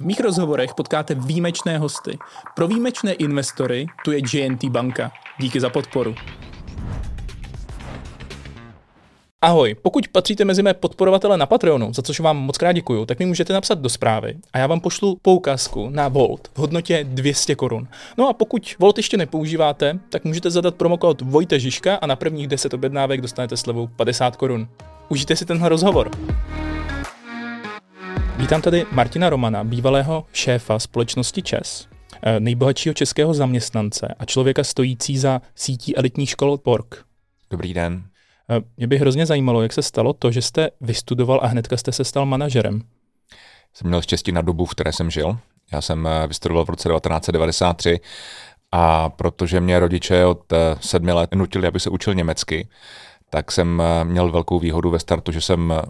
V mých rozhovorech potkáte výjimečné hosty. Pro výjimečné investory tu je JNT banka. Díky za podporu. Ahoj, pokud patříte mezi mé podporovatele na Patreonu, za což vám moc krát děkuju, tak mi můžete napsat do zprávy a já vám pošlu poukázku na Volt v hodnotě 200 korun. No a pokud Volt ještě nepoužíváte, tak můžete zadat promokód Vojte Žižka a na prvních 10 objednávek dostanete slevu 50 korun. Užijte si tenhle rozhovor. Vítám tady Martina Romana, bývalého šéfa společnosti ČES, eh, nejbohatšího českého zaměstnance a člověka stojící za sítí elitních škol PORK. Dobrý den. Eh, mě by hrozně zajímalo, jak se stalo to, že jste vystudoval a hnedka jste se stal manažerem. Jsem měl štěstí na dobu, v které jsem žil. Já jsem eh, vystudoval v roce 1993 a protože mě rodiče od sedmi let nutili, aby se učil německy, tak jsem eh, měl velkou výhodu ve startu, že jsem eh,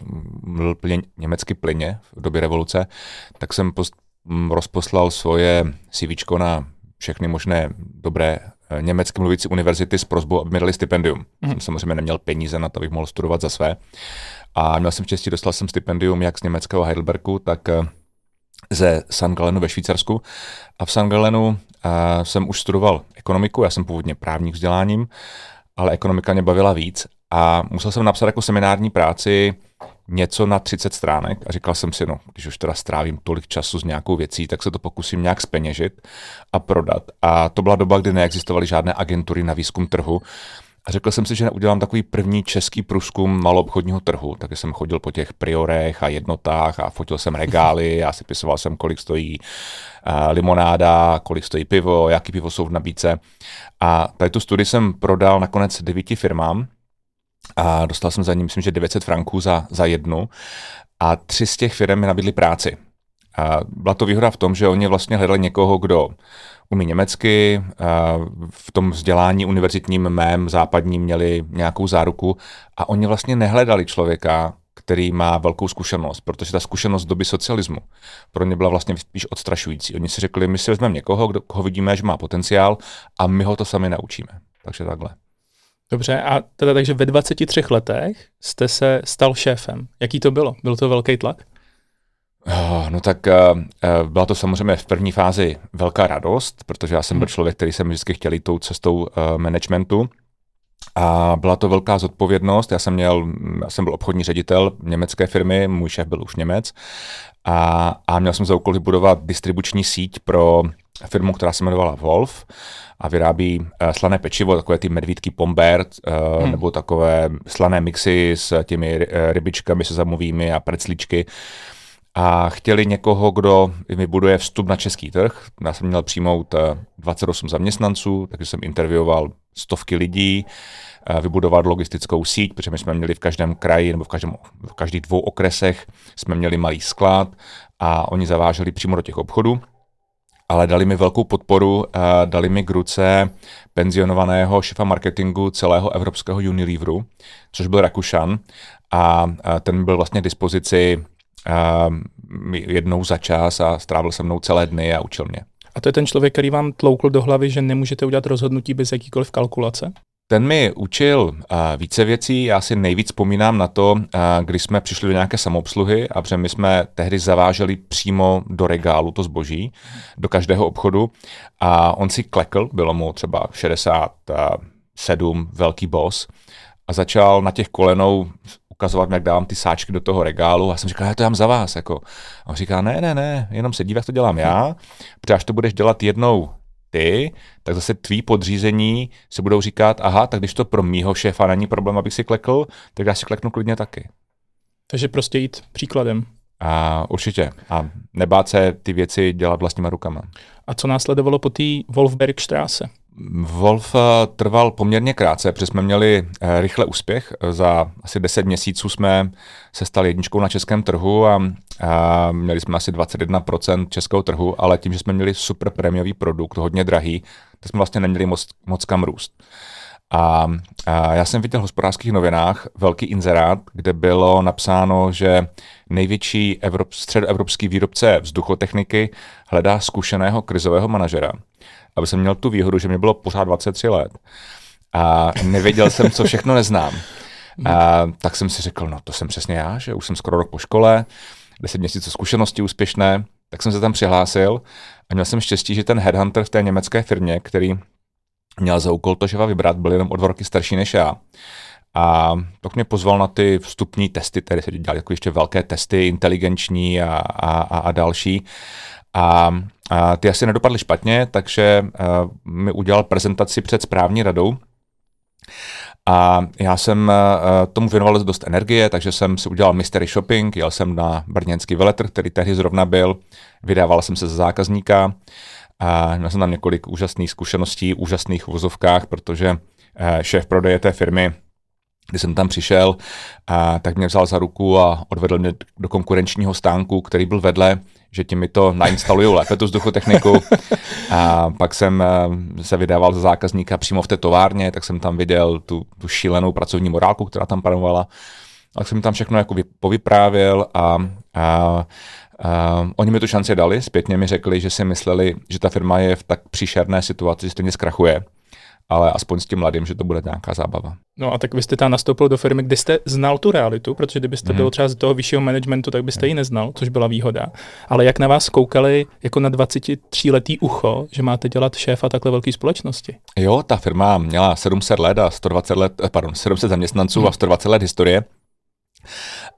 mluvil plně, německy plyně v době revoluce, tak jsem post, rozposlal svoje CV na všechny možné dobré eh, německy mluvící univerzity s prozbou, aby mi dali stipendium. Mm. Jsem samozřejmě neměl peníze na to, abych mohl studovat za své. A měl jsem štěstí, dostal jsem stipendium jak z německého Heidelbergu, tak ze St. Galenu ve Švýcarsku. A v St. Galenu uh, jsem už studoval ekonomiku, já jsem původně právník vzděláním, ale ekonomika mě bavila víc a musel jsem napsat jako seminární práci něco na 30 stránek a říkal jsem si, no, když už teda strávím tolik času s nějakou věcí, tak se to pokusím nějak speněžit a prodat. A to byla doba, kdy neexistovaly žádné agentury na výzkum trhu. A řekl jsem si, že udělám takový první český průzkum maloobchodního trhu. Takže jsem chodil po těch priorech a jednotách a fotil jsem regály a pisoval jsem, kolik stojí uh, limonáda, kolik stojí pivo, jaký pivo jsou v nabídce. A tady tu studii jsem prodal nakonec devíti firmám, a dostal jsem za ní, myslím, že 900 franků za, za jednu a tři z těch firm mi nabídly práci. A byla to výhoda v tom, že oni vlastně hledali někoho, kdo umí německy, v tom vzdělání univerzitním mém západním měli nějakou záruku a oni vlastně nehledali člověka, který má velkou zkušenost, protože ta zkušenost doby socialismu pro ně byla vlastně spíš odstrašující. Oni si řekli, my si vezmeme někoho, kdo, koho vidíme, že má potenciál a my ho to sami naučíme. Takže takhle. Dobře, a teda takže ve 23 letech jste se stal šéfem. Jaký to bylo? Byl to velký tlak? Oh, no tak uh, byla to samozřejmě v první fázi velká radost, protože já jsem byl hmm. člověk, který jsem vždycky chtěl jít tou cestou uh, managementu. A byla to velká zodpovědnost. Já jsem měl, já jsem byl obchodní ředitel německé firmy, můj šéf byl už Němec. A, a měl jsem za úkol vybudovat distribuční síť pro firmu, která se jmenovala Wolf a vyrábí uh, slané pečivo, takové ty medvídky Pombert, uh, hmm. nebo takové slané mixy s těmi uh, rybičkami sezamovými a precličky. A chtěli někoho, kdo vybuduje vstup na český trh. Já jsem měl přijmout 28 zaměstnanců, takže jsem intervjuoval stovky lidí, vybudovat logistickou síť, protože my jsme měli v každém kraji nebo v, každém, v každých dvou okresech jsme měli malý sklad a oni zaváželi přímo do těch obchodů ale dali mi velkou podporu, dali mi k ruce penzionovaného šefa marketingu celého evropského Unileveru, což byl Rakušan a ten byl vlastně k dispozici jednou za čas a strávil se mnou celé dny a učil mě. A to je ten člověk, který vám tloukl do hlavy, že nemůžete udělat rozhodnutí bez jakýkoliv kalkulace? Ten mi učil více věcí, já si nejvíc vzpomínám na to, když jsme přišli do nějaké samoobsluhy a protože my jsme tehdy zaváželi přímo do regálu to zboží, do každého obchodu a on si klekl, bylo mu třeba 67, velký boss a začal na těch kolenou ukazovat, jak dávám ty sáčky do toho regálu a jsem říkal, já to dám za vás. Jako. A on říká, ne, ne, ne, jenom se dívat, to dělám já, protože až to budeš dělat jednou ty, tak zase tví podřízení se budou říkat, aha, tak když to pro mýho šéfa není problém, abych si klekl, tak já si kleknu klidně taky. Takže prostě jít příkladem. A určitě. A nebát se ty věci dělat vlastníma rukama. A co následovalo po té Wolfbergstraße? Wolf eh, trval poměrně krátce, protože jsme měli eh, rychle úspěch. Za asi 10 měsíců jsme se stali jedničkou na českém trhu a, a měli jsme asi 21% českého trhu, ale tím, že jsme měli super prémiový produkt, hodně drahý, tak jsme vlastně neměli moc, moc kam růst. A, a já jsem viděl v hospodářských novinách velký inzerát, kde bylo napsáno, že největší Evrop, středoevropský výrobce vzduchotechniky hledá zkušeného krizového manažera aby jsem měl tu výhodu, že mi bylo pořád 23 let a nevěděl jsem, co všechno neznám. A, tak jsem si řekl, no to jsem přesně já, že už jsem skoro rok po škole, 10 měsíců zkušenosti úspěšné, tak jsem se tam přihlásil a měl jsem štěstí, že ten headhunter v té německé firmě, který měl za úkol to ževa vybrat, byl jenom o dva roky starší než já. A pak mě pozval na ty vstupní testy, které se dělali jako ještě velké testy, inteligenční a, a, a další. A, a ty asi nedopadly špatně, takže uh, mi udělal prezentaci před správní radou. A já jsem uh, tomu věnoval dost energie, takže jsem si udělal mystery shopping, jel jsem na brněnský veletrh, který tehdy zrovna byl, vydával jsem se za zákazníka a měl jsem tam několik úžasných zkušeností, úžasných vozovkách, protože uh, šéf prodeje té firmy když jsem tam přišel, a, tak mě vzal za ruku a odvedl mě do konkurenčního stánku, který byl vedle, že ti mi to nainstalují lépe tu vzduchotechniku. A pak jsem eh, se vydával za zákazníka přímo v té továrně, tak jsem tam viděl tu, tu šílenou pracovní morálku, která tam panovala. Tak jsem tam všechno jako povyprávěl a, a Uh, oni mi tu šanci dali, zpětně mi řekli, že si mysleli, že ta firma je v tak příšerné situaci, že stejně zkrachuje ale aspoň s tím mladým, že to bude nějaká zábava. No a tak vy jste tam nastoupil do firmy, kde jste znal tu realitu, protože kdybyste mm. byl třeba z toho vyššího managementu, tak byste ji neznal, což byla výhoda. Ale jak na vás koukali jako na 23-letý ucho, že máte dělat šéfa takhle velké společnosti? Jo, ta firma měla 700 let a 120 let, eh, pardon, 700 zaměstnanců mm. a 120 let historie.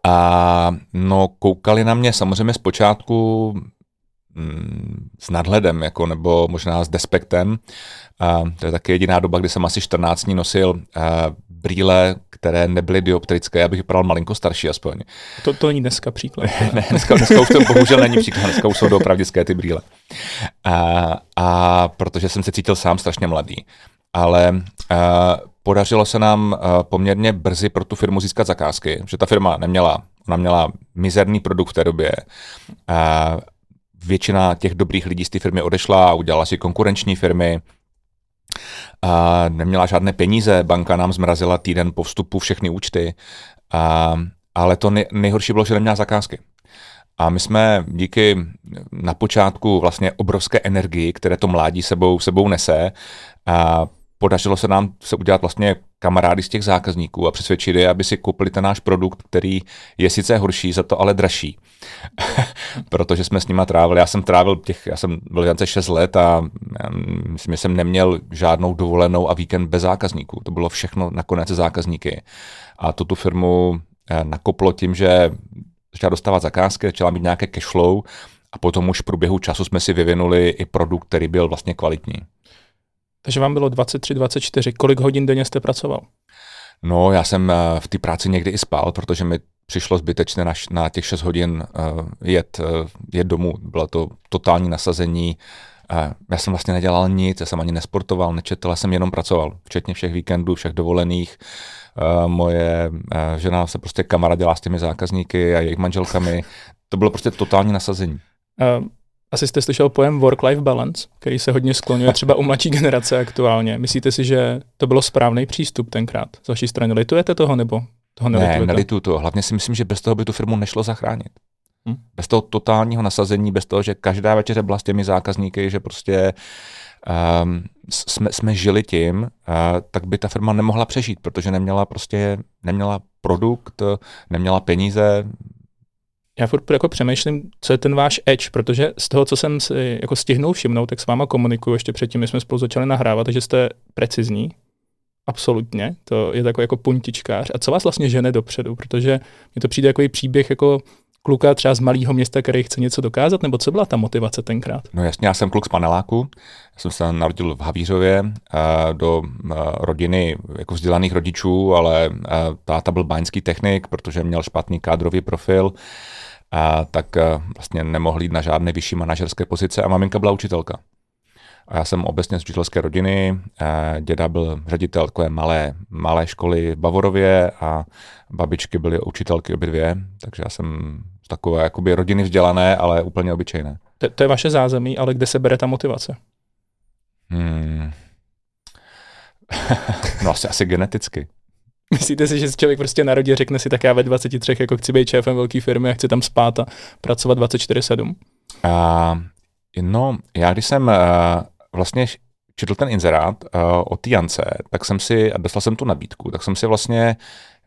A no, koukali na mě samozřejmě zpočátku s nadhledem, jako, nebo možná s despektem. A to je taky jediná doba, kdy jsem asi 14 dní nosil uh, brýle, které nebyly dioptrické, abych vypadal malinko starší aspoň. To, to není dneska příklad. ne, dneska, dneska už to bohužel není příklad, dneska už jsou to opravdické ty brýle. A, a protože jsem se cítil sám strašně mladý. Ale uh, podařilo se nám uh, poměrně brzy pro tu firmu získat zakázky, že ta firma neměla, ona měla mizerný produkt v té době. Uh, většina těch dobrých lidí z té firmy odešla udělala si konkurenční firmy, a neměla žádné peníze, banka nám zmrazila týden po vstupu všechny účty, a, ale to nej, nejhorší bylo, že neměla zakázky. A my jsme díky na počátku vlastně obrovské energii, které to mládí sebou, sebou nese, a podařilo se nám se udělat vlastně kamarády z těch zákazníků a přesvědčit je, aby si koupili ten náš produkt, který je sice horší, za to ale dražší. Protože jsme s nima trávili, já jsem trávil těch, já jsem byl v 6 let a myslím, že jsem neměl žádnou dovolenou a víkend bez zákazníků. To bylo všechno nakonec zákazníky. A to tu firmu eh, nakoplo tím, že začala dostávat zakázky, začala mít nějaké cashflow a potom už v průběhu času jsme si vyvinuli i produkt, který byl vlastně kvalitní. Takže vám bylo 23, 24. Kolik hodin denně jste pracoval? No, já jsem eh, v té práci někdy i spal, protože mi přišlo zbytečně na, na těch 6 hodin uh, jet, uh, jet domů. Bylo to totální nasazení. Uh, já jsem vlastně nedělal nic, já jsem ani nesportoval, nečetl, já jsem jenom pracoval, včetně všech víkendů, všech dovolených. Uh, moje uh, žena se prostě kamarádila s těmi zákazníky a jejich manželkami. To bylo prostě totální nasazení. Uh, asi jste slyšel pojem work-life balance, který se hodně skloňuje třeba u mladší generace aktuálně. Myslíte si, že to bylo správný přístup tenkrát z vaší strany? Litujete toho nebo toho nelitujete? Ne, nelituju to. Hlavně si myslím, že bez toho by tu firmu nešlo zachránit. Hmm. Bez toho totálního nasazení, bez toho, že každá večeře byla s těmi zákazníky, že prostě um, jsme, jsme žili tím, uh, tak by ta firma nemohla přežít, protože neměla prostě, neměla produkt, neměla peníze, já furt jako přemýšlím, co je ten váš edge, protože z toho, co jsem si jako stihnul všimnout, tak s váma komunikuju ještě předtím, my jsme spolu začali nahrávat, takže jste precizní, absolutně, to je takový jako puntičkář. A co vás vlastně žene dopředu, protože mi to přijde jako příběh jako kluka třeba z malého města, který chce něco dokázat, nebo co byla ta motivace tenkrát? No jasně, já jsem kluk z paneláku, já jsem se narodil v Havířově eh, do eh, rodiny jako vzdělaných rodičů, ale eh, táta byl báňský technik, protože měl špatný kádrový profil, a tak vlastně nemohl jít na žádné vyšší manažerské pozice a maminka byla učitelka. A já jsem obecně z učitelské rodiny, děda byl ředitel takové malé, malé školy v Bavorově a babičky byly učitelky obě dvě, takže já jsem z takové jakoby rodiny vzdělané, ale úplně obyčejné. To, to je vaše zázemí, ale kde se bere ta motivace? Hmm. no asi, asi geneticky. Myslíte si, že se člověk prostě narodí a řekne si, tak já ve 23 jako chci být šéfem velké firmy a chci tam spát a pracovat 24-7? Uh, no, já když jsem uh, vlastně četl ten inzerát uh, o té Jance, tak jsem si, a dostal jsem tu nabídku, tak jsem si vlastně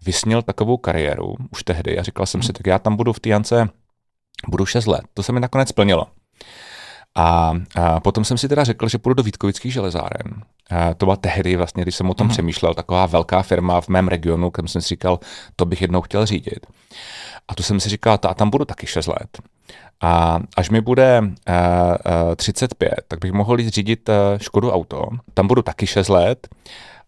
vysnil takovou kariéru už tehdy a říkal jsem si, tak já tam budu v té Jance budu 6 let. To se mi nakonec splnilo. A, a potom jsem si teda řekl, že půjdu do Vítkovických železáren. A to byla tehdy, vlastně, když jsem o tom mm. přemýšlel, taková velká firma v mém regionu, kam jsem si říkal, to bych jednou chtěl řídit. A to jsem si říkal, a tam budu taky 6 let. A až mi bude uh, uh, 35, tak bych mohl jít řídit uh, Škodu Auto. Tam budu taky 6 let.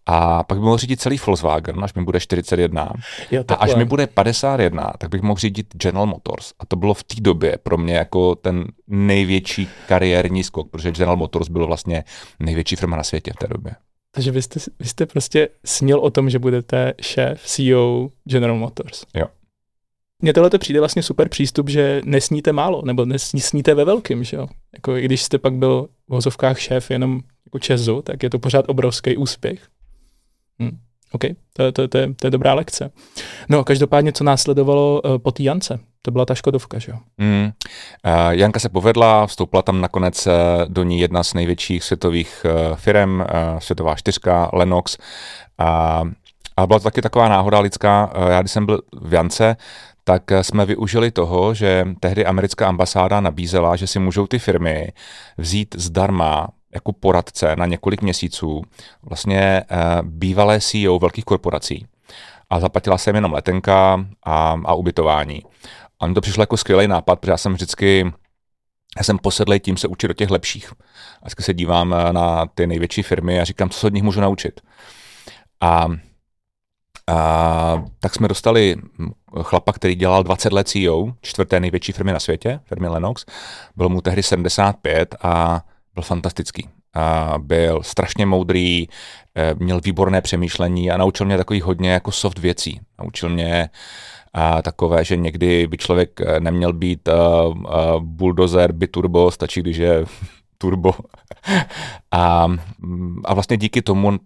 A pak bych mohl řídit celý Volkswagen, až mi bude 41. Jo, a až mi bude 51, tak bych mohl řídit General Motors. A to bylo v té době pro mě jako ten největší kariérní skok, protože General Motors bylo vlastně největší firma na světě v té době. Takže vy jste, vy jste prostě sněl o tom, že budete šéf, CEO General Motors. Jo. Mně tohle to přijde vlastně super přístup, že nesníte málo, nebo nesníte ve velkým, že jo. Jako i když jste pak byl v vozovkách šéf jenom jako Česu, tak je to pořád obrovský úspěch. Hm. OK, to, to, to, je, to je dobrá lekce. No, každopádně, co následovalo uh, po té Jance? To byla ta Škodovka, že jo? Mm. Uh, Janka se povedla, vstoupila tam nakonec uh, do ní jedna z největších světových uh, firm, uh, světová čtyřka, Lenox. Uh, a byla to taky taková náhoda lidská. Uh, já, když jsem byl v Jance, tak jsme využili toho, že tehdy americká ambasáda nabízela, že si můžou ty firmy vzít zdarma jako poradce na několik měsíců vlastně uh, bývalé CEO velkých korporací. A zaplatila jsem jenom letenka a, a ubytování. A mi to přišlo jako skvělý nápad, protože já jsem vždycky já jsem posedlej tím se učit do těch lepších. A se dívám eh, na ty největší firmy a říkám, co se od nich můžu naučit. A, a tak jsme dostali chlapa, který dělal 20 let CEO, čtvrté největší firmy na světě, firmy Lenox. Bylo mu tehdy 75 a byl fantastický. A byl strašně moudrý, eh, měl výborné přemýšlení a naučil mě takových hodně jako soft věcí. Naučil mě a takové, že někdy by člověk eh, neměl být uh, by turbo, stačí, když je turbo. a, a vlastně díky tomu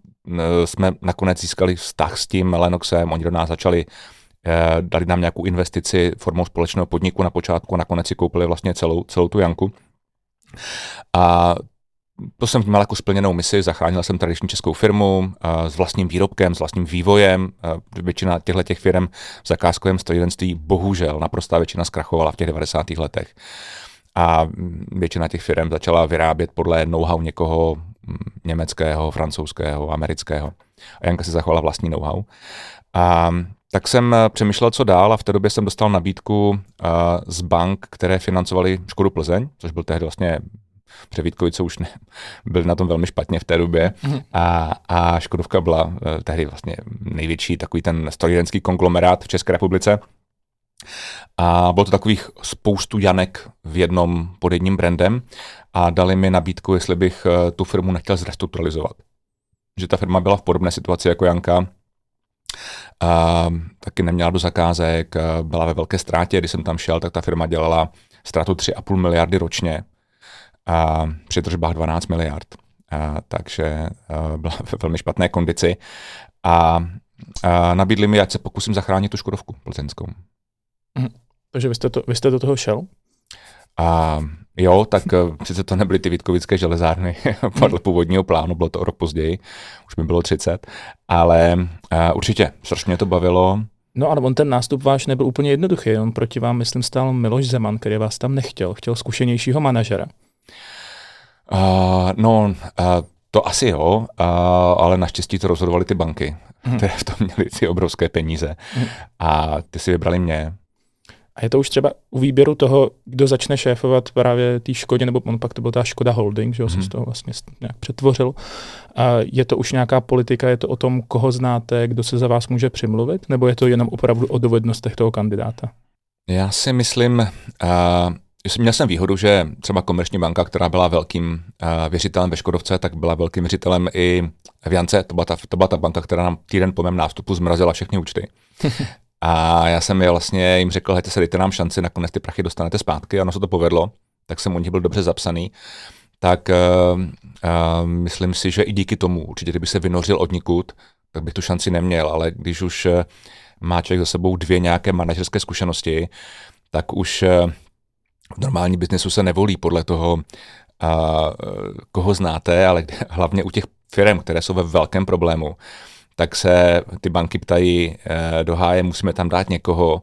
jsme nakonec získali vztah s tím Lenoxem, oni do nás začali dali nám nějakou investici formou společného podniku na počátku nakonec si koupili vlastně celou, celou tu Janku. A to jsem vnímal jako splněnou misi, zachránil jsem tradiční českou firmu s vlastním výrobkem, s vlastním vývojem. Většina těchto těch firm v zakázkovém strojírenství bohužel naprostá většina zkrachovala v těch 90. letech. A většina těch firm začala vyrábět podle know-how někoho německého, francouzského, amerického. A Janka si zachovala vlastní know-how. A tak jsem přemýšlel, co dál a v té době jsem dostal nabídku z bank, které financovaly Škodu Plzeň, což byl tehdy vlastně protože Vítkovice už ne, byli na tom velmi špatně v té době mm-hmm. a, a Škodovka byla uh, tehdy vlastně největší takový ten strojírenský konglomerát v České republice. A bylo to takových spoustu Janek v jednom pod jedním brandem a dali mi nabídku, jestli bych tu firmu nechtěl zrestrukturalizovat. Že ta firma byla v podobné situaci jako Janka, a taky neměla do zakázek, byla ve velké ztrátě, když jsem tam šel, tak ta firma dělala ztrátu 3,5 miliardy ročně a při tržbách 12 miliard. A, takže a, byla ve velmi špatné kondici a, a nabídli mi, ať se pokusím zachránit tu Škodovku plzeňskou. Mhm. Takže vy jste, to, vy jste do toho šel? A jo, tak e, sice to nebyly ty Vítkovické železárny podle původního plánu, bylo to o rok později, už mi bylo 30, ale uh, určitě, strašně to bavilo. No ale on ten nástup váš nebyl úplně jednoduchý, on proti vám, myslím, stál Miloš Zeman, který vás tam nechtěl, chtěl zkušenějšího manažera. Uh, no, uh, to asi jo, uh, ale naštěstí to rozhodovaly ty banky, hmm. které v tom měly ty obrovské peníze. Hmm. A ty si vybrali mě. A je to už třeba u výběru toho, kdo začne šéfovat právě té Škodě, nebo on pak to byl ta Škoda Holding, že jo, hmm. se z toho vlastně nějak přetvořil. A je to už nějaká politika, je to o tom, koho znáte, kdo se za vás může přimluvit, nebo je to jenom opravdu o dovednostech toho kandidáta? Já si myslím, uh, Měl jsem výhodu, že třeba Komerční banka, která byla velkým uh, věřitelem ve Škodovce, tak byla velkým věřitelem i v Jance. To byla ta, to byla ta banka, která nám týden po mém nástupu zmrazila všechny účty. A já jsem je vlastně jim řekl, hejte se, dejte nám šanci, nakonec ty prachy dostanete zpátky. A ono se to povedlo, tak jsem u nich byl dobře zapsaný. Tak uh, uh, myslím si, že i díky tomu, určitě kdyby se vynořil od nikud, tak bych tu šanci neměl, ale když už uh, má člověk za sebou dvě nějaké manažerské zkušenosti, tak už uh, v normální biznesu se nevolí podle toho, a, koho znáte, ale hlavně u těch firm, které jsou ve velkém problému, tak se ty banky ptají e, do háje, musíme tam dát někoho,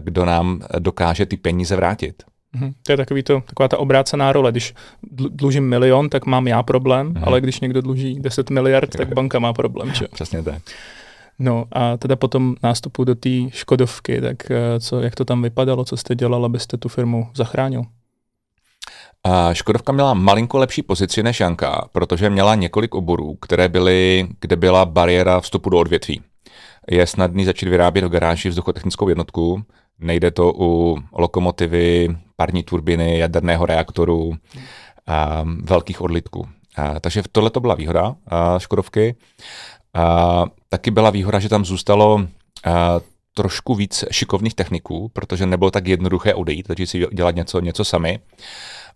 kdo nám dokáže ty peníze vrátit. Mm-hmm. To je takový to, taková ta obrácená role. Když dlužím milion, tak mám já problém, mm-hmm. ale když někdo dluží 10 miliard, tak banka má problém. Čo? Přesně tak. No a teda potom nástupu do té Škodovky, tak eh, co, jak to tam vypadalo, co jste dělal, abyste tu firmu zachránil? A Škodovka měla malinko lepší pozici než Janka, protože měla několik oborů, které byly, kde byla bariéra vstupu do odvětví. Je snadný začít vyrábět v garáži vzduchotechnickou jednotku, nejde to u lokomotivy, parní turbiny, jaderného reaktoru, a velkých odlitků. A, takže tohle to byla výhoda a, Škodovky. A, taky byla výhoda, že tam zůstalo a, trošku víc šikovných techniků, protože nebylo tak jednoduché odejít, takže si dělat něco, něco sami.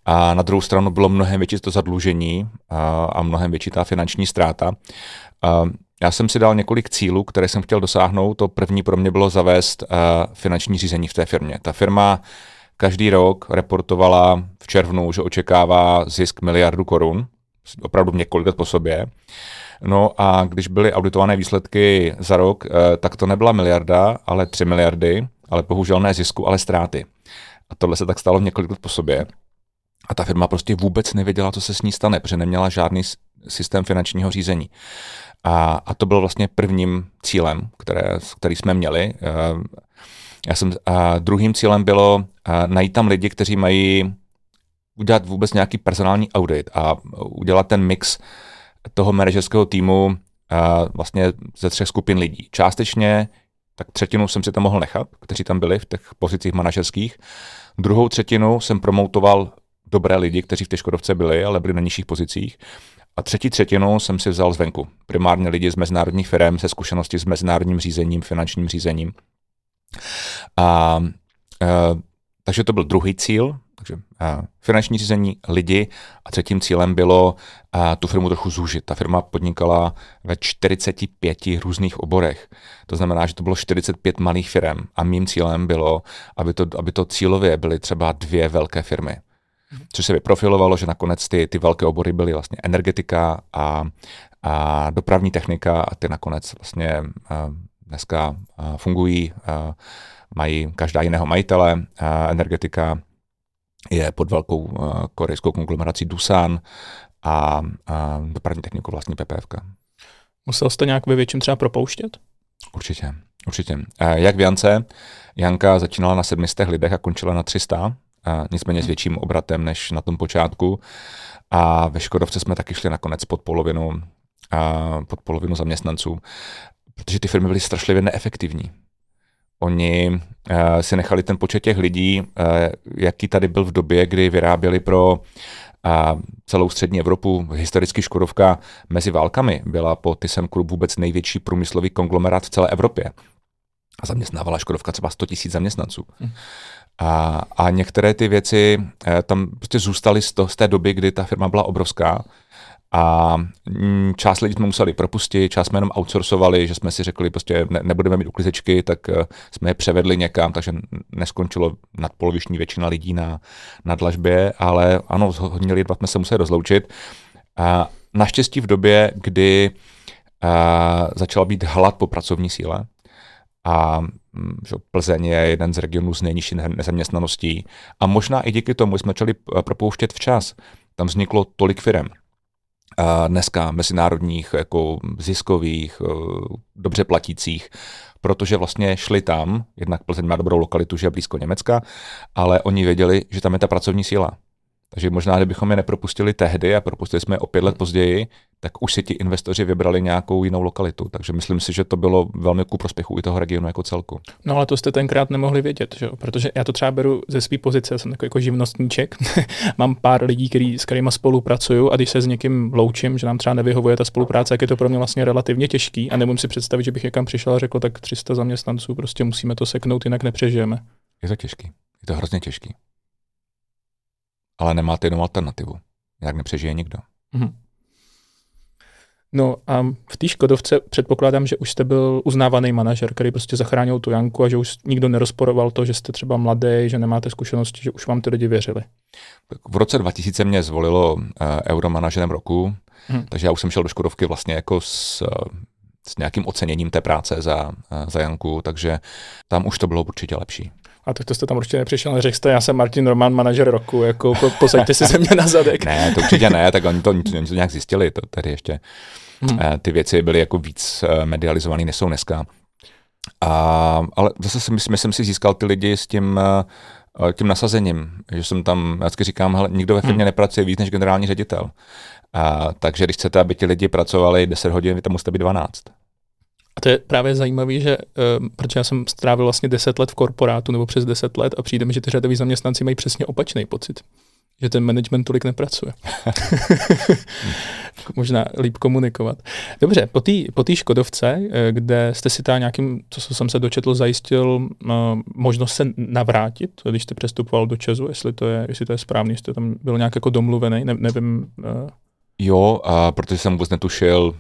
A na druhou stranu bylo mnohem větší to zadlužení a, a mnohem větší ta finanční ztráta. A já jsem si dal několik cílů, které jsem chtěl dosáhnout. To první pro mě bylo zavést finanční řízení v té firmě. Ta firma každý rok reportovala v červnu, že očekává zisk miliardu korun, opravdu několik let po sobě. No a když byly auditované výsledky za rok, eh, tak to nebyla miliarda, ale tři miliardy, ale bohužel ne zisku, ale ztráty. A tohle se tak stalo několik let po sobě. A ta firma prostě vůbec nevěděla, co se s ní stane, protože neměla žádný systém finančního řízení. A, a to byl vlastně prvním cílem, které, který jsme měli. Eh, já jsem, a druhým cílem bylo a, najít tam lidi, kteří mají udělat vůbec nějaký personální audit a udělat ten mix toho manažerského týmu a, vlastně ze třech skupin lidí. Částečně tak třetinu jsem si tam mohl nechat, kteří tam byli v těch pozicích manažerských. Druhou třetinu jsem promoutoval dobré lidi, kteří v té Škodovce byli, ale byli na nižších pozicích. A třetí třetinu jsem si vzal zvenku. Primárně lidi z mezinárodních firm se zkušenosti s mezinárodním řízením, finančním řízením. A, e, takže to byl druhý cíl, takže a, finanční řízení, lidi a třetím cílem bylo a, tu firmu trochu zúžit. Ta firma podnikala ve 45 různých oborech. To znamená, že to bylo 45 malých firm a mým cílem bylo, aby to, aby to cílově byly třeba dvě velké firmy což se vyprofilovalo, že nakonec ty, ty velké obory byly vlastně energetika a, a dopravní technika a ty nakonec vlastně a dneska a fungují, a mají každá jiného majitele, energetika je pod velkou korejskou konglomerací Dusan a, a dopravní techniku vlastní PPFK. Musel jste nějak ve větším třeba propouštět? Určitě, určitě. Jak v Jance, Janka začínala na 700 lidech a končila na 300, a nicméně s větším obratem než na tom počátku. A ve Škodovce jsme taky šli nakonec pod polovinu, a pod polovinu zaměstnanců, protože ty firmy byly strašlivě neefektivní. Oni uh, si nechali ten počet těch lidí, uh, jaký tady byl v době, kdy vyráběli pro a celou střední Evropu, historicky Škodovka mezi válkami byla po ThyssenKrupp vůbec největší průmyslový konglomerát v celé Evropě. A zaměstnávala Škodovka třeba 100 000 zaměstnanců. Hmm. A, a některé ty věci eh, tam prostě zůstaly z, to, z té doby, kdy ta firma byla obrovská. A mm, část lidí jsme museli propustit, část jsme jenom outsourcovali, že jsme si řekli, prostě ne, nebudeme mít uklizečky, tak uh, jsme je převedli někam, takže neskončilo nadpoloviční většina lidí na, na dlažbě, ale ano, hodně lidí jsme se museli rozloučit. A naštěstí v době, kdy uh, začala být hlad po pracovní síle, a že Plzeň je jeden z regionů s nejnižší nezaměstnaností. A možná i díky tomu jsme začali eh, propouštět včas. Tam vzniklo tolik firm. A dneska mezinárodních, jako ziskových, eh, dobře platících, protože vlastně šli tam, jednak Plzeň má dobrou lokalitu, že je blízko Německa, ale oni věděli, že tam je ta pracovní síla. Takže možná, kdybychom je nepropustili tehdy a propustili jsme je o pět let později, tak už si ti investoři vybrali nějakou jinou lokalitu. Takže myslím si, že to bylo velmi ku prospěchu i toho regionu jako celku. No ale to jste tenkrát nemohli vědět, že? protože já to třeba beru ze své pozice, jsem takový jako živnostníček, mám pár lidí, který, s kterými spolupracuju a když se s někým loučím, že nám třeba nevyhovuje ta spolupráce, jak je to pro mě vlastně relativně těžký a nemůžu si představit, že bych někam přišel a řekl, tak 300 zaměstnanců, prostě musíme to seknout, jinak nepřežijeme. Je to těžký. Je to hrozně těžký ale nemáte jinou alternativu. Jak nepřežije nikdo. Mm-hmm. No a v té Škodovce předpokládám, že už jste byl uznávaný manažer, který prostě zachránil tu Janku a že už nikdo nerozporoval to, že jste třeba mladý, že nemáte zkušenosti, že už vám ty lidi věřili. V roce 2000 mě zvolilo uh, euromanažerem roku, hmm. takže já už jsem šel do Škodovky vlastně jako s, uh, s nějakým oceněním té práce za, uh, za Janku, takže tam už to bylo určitě lepší. A tak to jste tam určitě nepřišel, neřekl jste, já jsem Martin Roman, manažer roku, jako po, posaďte si ze mě na zadek. ne, to určitě ne, tak oni to, oni to nějak zjistili, to tady ještě. Hmm. Ty věci byly jako víc medializované, než jsou dneska. A, ale zase si myslím, jsem si získal ty lidi s tím, tím nasazením, že jsem tam, já vždycky říkám, hele, nikdo ve firmě hmm. nepracuje víc než generální ředitel. A, takže když chcete, aby ti lidi pracovali 10 hodin, vy tam musíte být 12. A to je právě zajímavé, že uh, protože já jsem strávil vlastně 10 let v korporátu nebo přes 10 let a přijde mi, že ty řadoví zaměstnanci mají přesně opačný pocit že ten management tolik nepracuje. Možná líp komunikovat. Dobře, po té po Škodovce, eh, kde jste si ta nějakým, co jsem se dočetl, zajistil uh, možnost se navrátit, když jste přestupoval do Česu, jestli to je, jestli to je správně, jestli tam byl nějak jako domluvený, ne, nevím. Uh, Jo, a protože jsem vůbec netušil,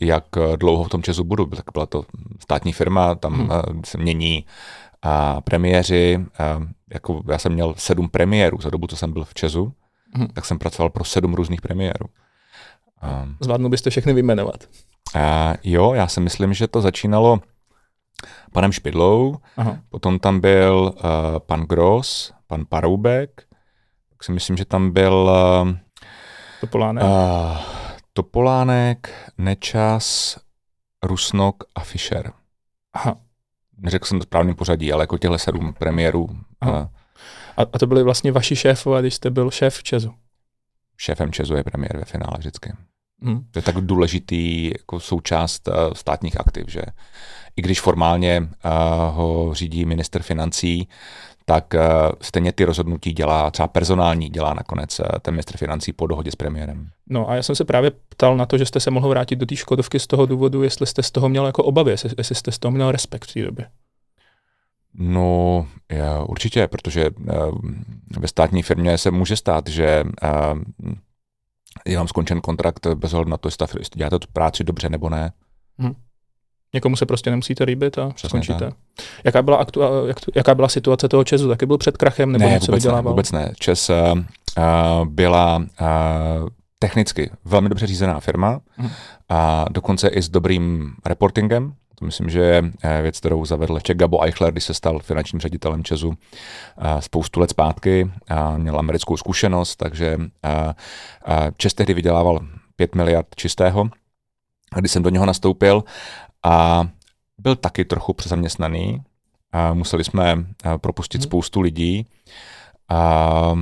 jak dlouho v tom Česu budu, tak byla to státní firma, tam hmm. se mění a premiéři, a jako já jsem měl sedm premiérů za dobu, co jsem byl v Česu, hmm. tak jsem pracoval pro sedm různých premiérů. A, Zvládnu byste všechny vyjmenovat. A, jo, já si myslím, že to začínalo panem Špidlou, Aha. potom tam byl uh, pan Gross, pan Paroubek, tak si myslím, že tam byl uh, Topolánek. Uh, Topolánek, Nečas, Rusnok a Fischer. Aha. Neřekl jsem to správným pořadí, ale jako těchto sedm premiérů. A, a to byli vlastně vaši šéfové, když jste byl šéf Česu? Šéfem Česu je premiér ve finále vždycky. Hmm. To je tak důležitý jako součást uh, státních aktiv, že i když formálně uh, ho řídí minister financí, tak uh, stejně ty rozhodnutí dělá, třeba personální dělá nakonec uh, ten ministr financí po dohodě s premiérem. No a já jsem se právě ptal na to, že jste se mohl vrátit do té Škodovky z toho důvodu, jestli jste z toho měl jako obavy, jestli, jestli jste z toho měl respekt v té době. No, já, určitě, protože uh, ve státní firmě se může stát, že uh, je vám skončen kontrakt bez ohledu na to, jestli děláte tu práci dobře nebo ne. Hmm. Někomu se prostě nemusíte líbit a Přesně skončíte. Jaká byla, aktu- jak, jaká byla situace toho Česu? Taky byl před krachem nebo ne, něco vůbec vydělával? Ne, vůbec ne. Čes uh, byla uh, technicky velmi dobře řízená firma hmm. a dokonce i s dobrým reportingem. To myslím, že je věc, kterou zavedl ještě Gabo Eichler, když se stal finančním ředitelem Česu spoustu let zpátky. A měl americkou zkušenost, takže Čes tehdy vydělával 5 miliard čistého. Když jsem do něho nastoupil a byl taky trochu přezaměstnaný. A museli jsme propustit hmm. spoustu lidí, a,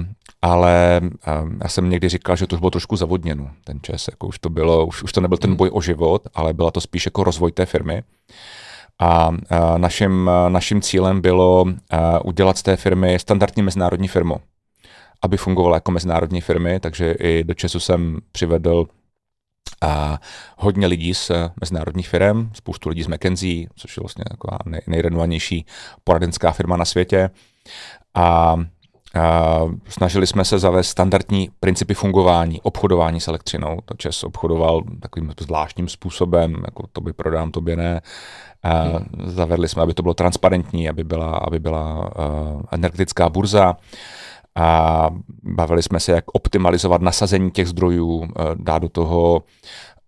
ale a, já jsem někdy říkal, že to už bylo trošku zavodněno, ten čas. Jako už, to bylo, už, už to nebyl ten hmm. boj o život, ale byla to spíš jako rozvoj té firmy. A, a naším, naším cílem bylo udělat z té firmy standardní mezinárodní firmu, aby fungovala jako mezinárodní firmy, takže i do Česu jsem přivedl hodně lidí z eh, mezinárodních firm, spoustu lidí z McKenzie, což je vlastně taková nej, nejrenovanější poradenská firma na světě. A a snažili jsme se zavést standardní principy fungování, obchodování s elektřinou. To ČES obchodoval takovým zvláštním způsobem, jako to by prodám, to by ne. A. Zavedli jsme, aby to bylo transparentní, aby byla, aby byla uh, energetická burza a bavili jsme se, jak optimalizovat nasazení těch zdrojů, eh, dát do toho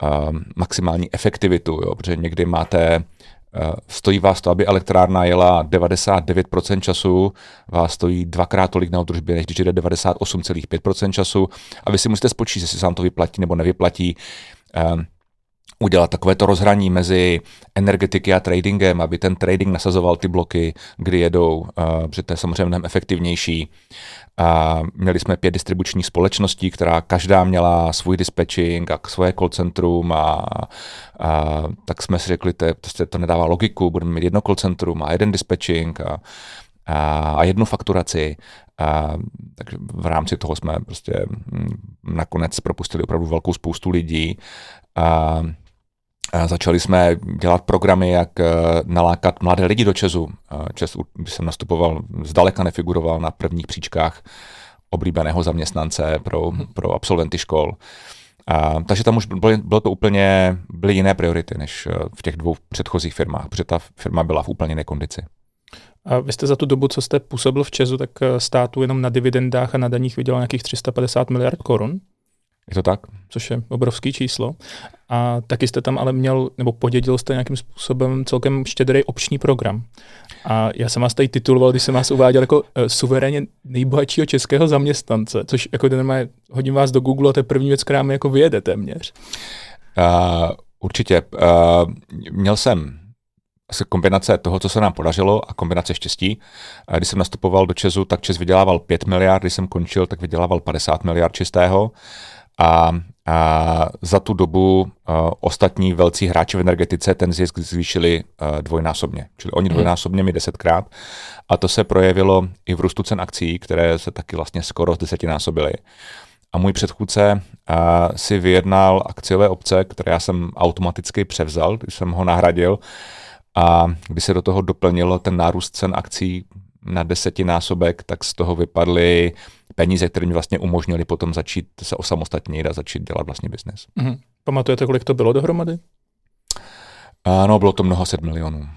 eh, maximální efektivitu, jo, protože někdy máte eh, Stojí vás to, aby elektrárna jela 99% času, vás stojí dvakrát tolik na udržbě, než když jde 98,5% času. A vy si musíte spočítat, jestli se vám to vyplatí nebo nevyplatí udělat takovéto rozhraní mezi energetiky a tradingem, aby ten trading nasazoval ty bloky, kdy jedou, uh, protože to je samozřejmě mnohem efektivnější. A měli jsme pět distribučních společností, která každá měla svůj dispatching a svoje call centrum a, a tak jsme si řekli, to, prostě to nedává logiku, budeme mít jedno call centrum a jeden dispatching a, a, jednu fakturaci. A, takže v rámci toho jsme prostě hm, nakonec propustili opravdu velkou spoustu lidí. A, a začali jsme dělat programy, jak eh, nalákat mladé lidi do Česu. Čes, když jsem nastupoval, zdaleka nefiguroval na prvních příčkách oblíbeného zaměstnance pro, pro absolventy škol. A, takže tam už bylo, bylo to úplně, byly jiné priority než eh, v těch dvou předchozích firmách, protože ta firma byla v úplně jiné kondici. A vy jste za tu dobu, co jste působil v Česu, tak eh, státu jenom na dividendách a na daních vydělal nějakých 350 miliard korun? Je to tak? Což je obrovský číslo. A taky jste tam ale měl, nebo podědil jste nějakým způsobem celkem štědrý opční program. A já jsem vás tady tituloval, když jsem vás uváděl jako uh, suverénně nejbohatšího českého zaměstnance, což jako ten hodím vás do Google a to je první věc, která mi jako vyjede téměř. Uh, určitě. Uh, měl jsem asi kombinace toho, co se nám podařilo a kombinace štěstí. Když jsem nastupoval do Česu, tak Čes vydělával 5 miliard, když jsem končil, tak vydělával 50 miliard čistého. A, a za tu dobu uh, ostatní velcí hráči v energetice ten zisk zvýšili uh, dvojnásobně. Čili oni hmm. dvojnásobně mi desetkrát. A to se projevilo i v růstu cen akcí, které se taky vlastně skoro z desetinásobily. A můj předchůdce uh, si vyjednal akciové obce, které já jsem automaticky převzal, když jsem ho nahradil. A když se do toho doplnilo ten nárůst cen akcí na desetinásobek, tak z toho vypadly peníze, které mi vlastně umožnili potom začít se osamostatnit a začít dělat vlastně biznes. Mm-hmm. Pamatujete, kolik to bylo dohromady? Ano, bylo to mnoho set milionů.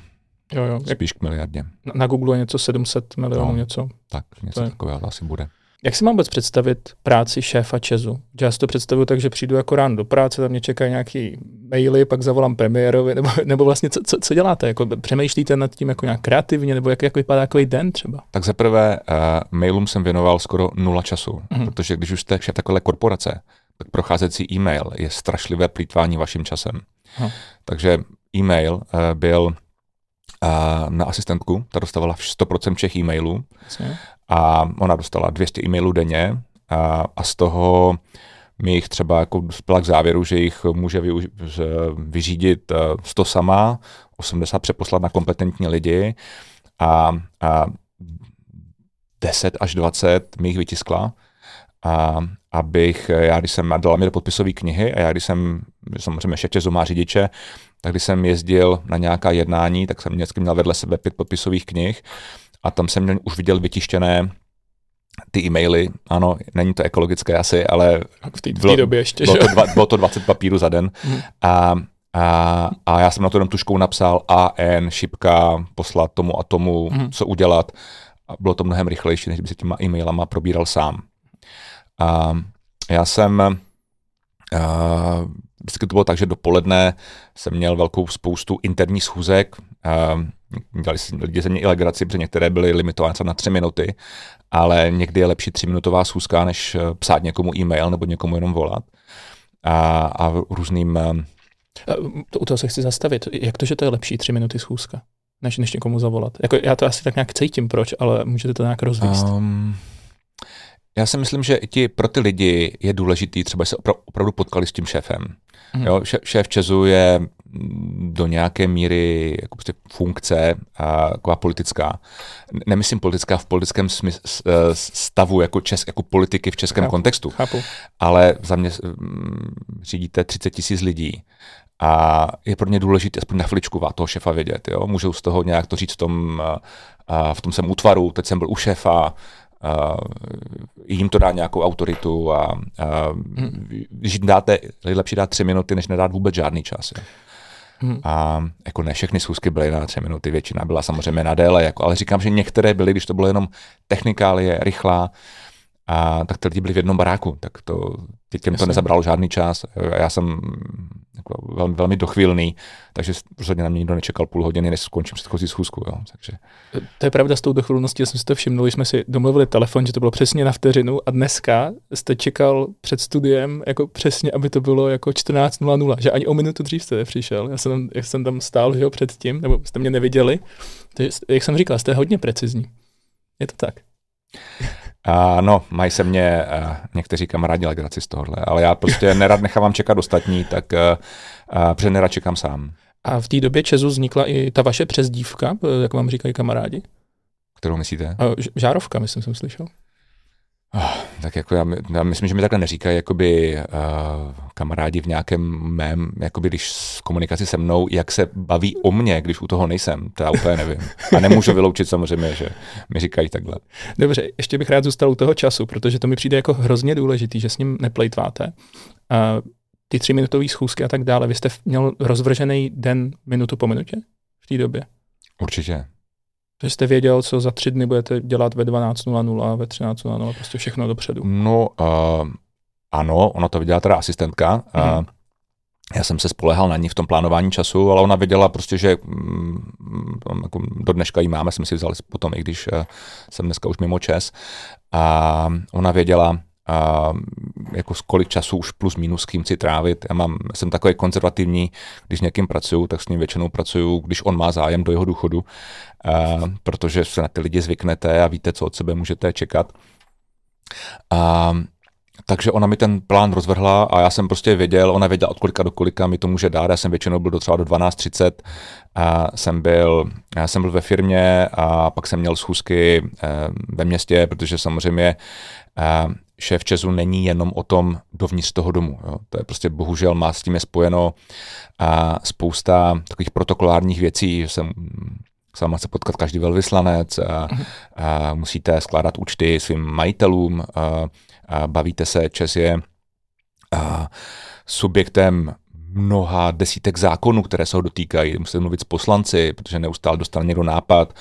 Jo, jo. Spíš k miliardě. Na, na Google je něco 700 milionů, no, něco. Tak, něco to je... takového asi bude. Jak si mám vůbec představit práci šéfa Česu? Já si to představuju tak, že přijdu jako ráno do práce, tam mě čekají nějaký maily, pak zavolám premiérovi, nebo, nebo vlastně co, co, co děláte? Jako přemýšlíte nad tím jako nějak kreativně, nebo jak, jak vypadá takový den třeba? Tak za prvé uh, mailům jsem věnoval skoro nula času, mm-hmm. protože když už jste šéf takové korporace, tak procházecí e-mail je strašlivé plýtvání vaším časem. Aha. Takže e-mail uh, byl uh, na asistentku, ta dostávala 100% všech e-mailů. A ona dostala 200 e-mailů denně a, a z toho mi jich třeba jako dospěla k závěru, že jich může využ- vyřídit 100 e, sama, 80 přeposlat na kompetentní lidi a, a 10 až 20 mi jich vytiskla, a, abych, já když jsem dala mi do podpisové knihy a já když jsem, samozřejmě ještě má řidiče, tak když jsem jezdil na nějaká jednání, tak jsem vždycky měl vedle sebe pět podpisových knih a tam jsem už viděl vytištěné ty e-maily, ano, není to ekologické asi, ale v té bylo, době ještě, bylo, to dva, bylo to 20 papírů za den hmm. a, a, a já jsem na to jenom tuškou napsal AN, šipka, poslat tomu a tomu, hmm. co udělat. A bylo to mnohem rychlejší, než by se těma e-mailama probíral sám. A já jsem a, vždycky to bylo tak, že dopoledne jsem měl velkou spoustu interních schůzek, dělali lidi se mě i legraci, protože některé byly limitované na tři minuty, ale někdy je lepší tříminutová schůzka, než eh, psát někomu e-mail nebo někomu jenom volat. A, a různým... Eh, to, u toho se chci zastavit. Jak to, že to je lepší tři minuty schůzka, než, než někomu zavolat? Jako, já to asi tak nějak cítím, proč, ale můžete to nějak rozvíct. Um, já si myslím, že i ti, pro ty lidi je důležitý, třeba se opravdu potkali s tím šéfem. Mm. Jo, šéf Česu je do nějaké míry jako prostě funkce a taková politická. Nemyslím politická v politickém smysl, eh, stavu jako, čes, jako politiky v českém chápu, kontextu, chápu. ale za mě mm, řídíte 30 tisíc lidí a je pro ně důležité aspoň na chviličku toho šefa vědět. Jo? Můžou z toho nějak to říct v tom, a v tom jsem útvaru, teď jsem byl u šéfa, uh, jim to dá nějakou autoritu a uh, hmm. dáte, lepší dát tři minuty, než nedát vůbec žádný čas. Jo. Hmm. A jako ne všechny schůzky byly na tři minuty, většina byla samozřejmě na déle, jako, ale říkám, že některé byly, když to bylo jenom technikálie, rychlá, a tak ty lidi byli v jednom baráku, tak to, těm to nezabralo žádný čas. Já jsem jako velmi, velmi dochvilný, takže rozhodně na mě nikdo nečekal půl hodiny, než skončím předchozí schůzku. Jo. Takže... To je pravda s tou dochvilností, já jsem si to všiml, jsme si domluvili telefon, že to bylo přesně na vteřinu a dneska jste čekal před studiem jako přesně, aby to bylo jako 14.00, že ani o minutu dřív jste nepřišel. Já jsem, jak jsem tam stál že jo, předtím, nebo jste mě neviděli. Takže, jak jsem říkal, jste hodně precizní. Je to tak. Uh, no, mají se mě uh, někteří kamarádi legraci z tohohle, ale já prostě nerad nechávám čekat ostatní, tak uh, uh, protože nerad čekám sám. A v té době Česu vznikla i ta vaše přezdívka, jak vám říkají kamarádi? Kterou myslíte? Žárovka, myslím, jsem slyšel. Oh, tak jako já, já myslím, že mi takhle neříkají jakoby uh, kamarádi v nějakém mém, jakoby když v komunikaci se mnou, jak se baví o mně, když u toho nejsem, to já úplně nevím. A nemůžu vyloučit samozřejmě, že mi říkají takhle. Dobře, ještě bych rád zůstal u toho času, protože to mi přijde jako hrozně důležitý, že s ním neplejtváte. Uh, ty tři minutové schůzky a tak dále, vy jste měl rozvržený den minutu po minutě v té době? Určitě. Že jste věděl, co za tři dny budete dělat ve 12.00 a ve 13.00, prostě všechno dopředu. No, uh, ano, ona to viděla teda asistentka, mm. já jsem se spolehal na ní v tom plánování času, ale ona věděla prostě, že mm, jako do dneška ji máme, jsme si vzali potom, i když eh, jsem dneska už mimo čes. A ona věděla, a jako kolik času už plus minus s kým si trávit. Já mám, jsem takový konzervativní, když někým pracuju, tak s ním většinou pracuju, když on má zájem do jeho důchodu, a, protože se na ty lidi zvyknete a víte, co od sebe můžete čekat. A, takže ona mi ten plán rozvrhla a já jsem prostě věděl, ona věděla od kolika do kolika mi to může dát. Já jsem většinou byl do třeba do 12.30 a jsem byl, já jsem byl ve firmě a pak jsem měl schůzky eh, ve městě, protože samozřejmě eh, šéf Česu není jenom o tom dovnitř toho domu. Jo. To je prostě bohužel má s tím je spojeno a spousta takových protokolárních věcí, že jsem sama se potkat každý velvyslanec, a, a musíte skládat účty svým majitelům, a, a bavíte se, Čes je a, subjektem mnoha desítek zákonů, které se ho dotýkají. Musíte mluvit s poslanci, protože neustále dostane někdo nápad.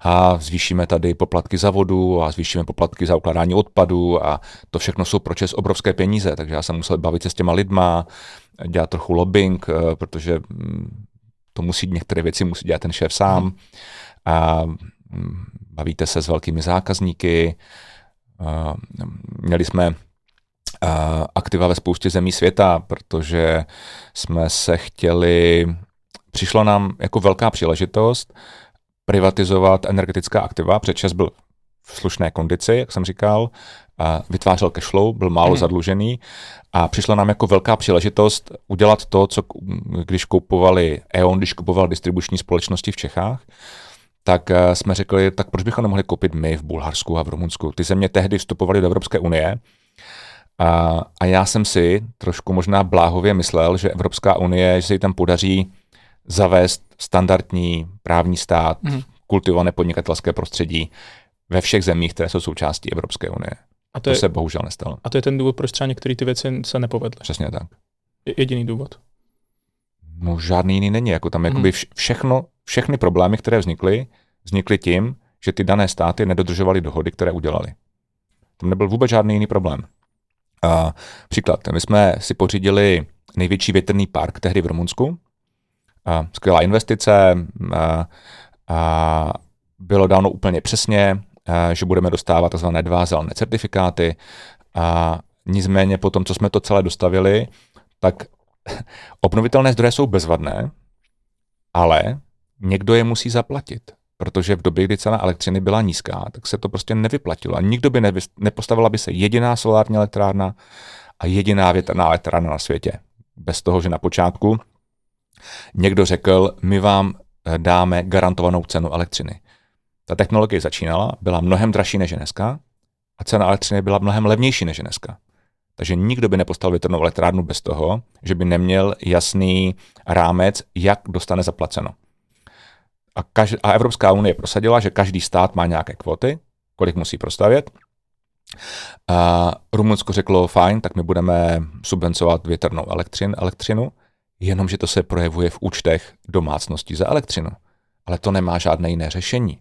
A zvýšíme tady poplatky za vodu a zvýšíme poplatky za ukládání odpadu a to všechno jsou pro Čes obrovské peníze, takže já jsem musel bavit se s těma lidma, dělat trochu lobbying, eh, protože mm, to musí, některé věci musí dělat ten šéf sám. A mm, bavíte se s velkými zákazníky, měli jsme aktiva ve spoustě zemí světa, protože jsme se chtěli, přišlo nám jako velká příležitost privatizovat energetická aktiva, protože byl v slušné kondici, jak jsem říkal, a vytvářel cashflow, byl málo hmm. zadlužený a přišla nám jako velká příležitost udělat to, co když koupovali E.ON, když kupoval distribuční společnosti v Čechách, tak eh, jsme řekli, tak proč bychom nemohli koupit my v Bulharsku a v Rumunsku. Ty země tehdy vstupovaly do Evropské unie a, a já jsem si trošku možná bláhově myslel, že Evropská unie, že se jí tam podaří zavést standardní právní stát, mm. kultivované podnikatelské prostředí ve všech zemích, které jsou součástí Evropské unie. A to, to je, se bohužel nestalo. A to je ten důvod, proč třeba některé ty věci se nepovedly. Přesně tak. Jediný důvod. No žádný jiný není. Jako tam mm. všechno, všechny problémy, které vznikly, vznikly tím, že ty dané státy nedodržovaly dohody, které udělali. Tam nebyl vůbec žádný jiný problém. A příklad, my jsme si pořídili největší větrný park tehdy v Rumunsku. A skvělá investice, a, a bylo dáno úplně přesně, a, že budeme dostávat tzv. dva zelené certifikáty. A nicméně po tom, co jsme to celé dostavili, tak obnovitelné zdroje jsou bezvadné, ale někdo je musí zaplatit protože v době, kdy cena elektřiny byla nízká, tak se to prostě nevyplatilo. A nikdo by nevy, nepostavila by se jediná solární elektrárna a jediná větrná elektrárna na světě. Bez toho, že na počátku někdo řekl, my vám eh, dáme garantovanou cenu elektřiny. Ta technologie začínala, byla mnohem dražší než dneska a cena elektřiny byla mnohem levnější než dneska. Takže nikdo by nepostavil větrnou elektrárnu bez toho, že by neměl jasný rámec, jak dostane zaplaceno. A, kaž, a Evropská unie prosadila, že každý stát má nějaké kvoty, kolik musí prostavět. A Rumunsko řeklo, fajn, tak my budeme subvencovat větrnou elektřin, elektřinu, jenomže to se projevuje v účtech domácností za elektřinu. Ale to nemá žádné jiné řešení.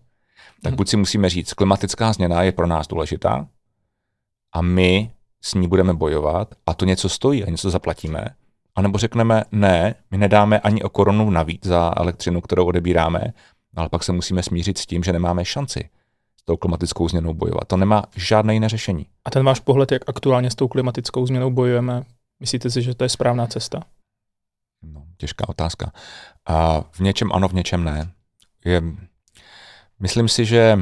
Tak hmm. buď si musíme říct, klimatická změna je pro nás důležitá a my s ní budeme bojovat a to něco stojí a něco zaplatíme, a nebo řekneme, ne, my nedáme ani o korunu navíc za elektřinu, kterou odebíráme, ale pak se musíme smířit s tím, že nemáme šanci s tou klimatickou změnou bojovat. To nemá žádné jiné řešení. A ten váš pohled, jak aktuálně s tou klimatickou změnou bojujeme, myslíte si, že to je správná cesta? No, těžká otázka. A v něčem ano, v něčem ne. Je, myslím si, že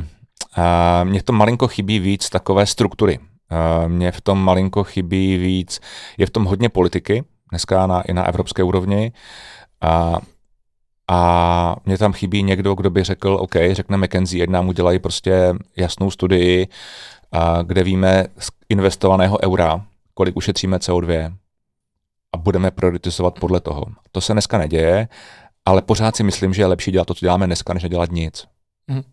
a, mě to malinko chybí víc takové struktury. A, mně v tom malinko chybí víc, je v tom hodně politiky, dneska na, i na evropské úrovni. A, a mě tam chybí někdo, kdo by řekl, OK, řekne McKenzie, ať nám udělají prostě jasnou studii, a kde víme z investovaného eura, kolik ušetříme CO2 a budeme prioritizovat podle toho. To se dneska neděje, ale pořád si myslím, že je lepší dělat to, co děláme dneska, než nedělat nic. Mm.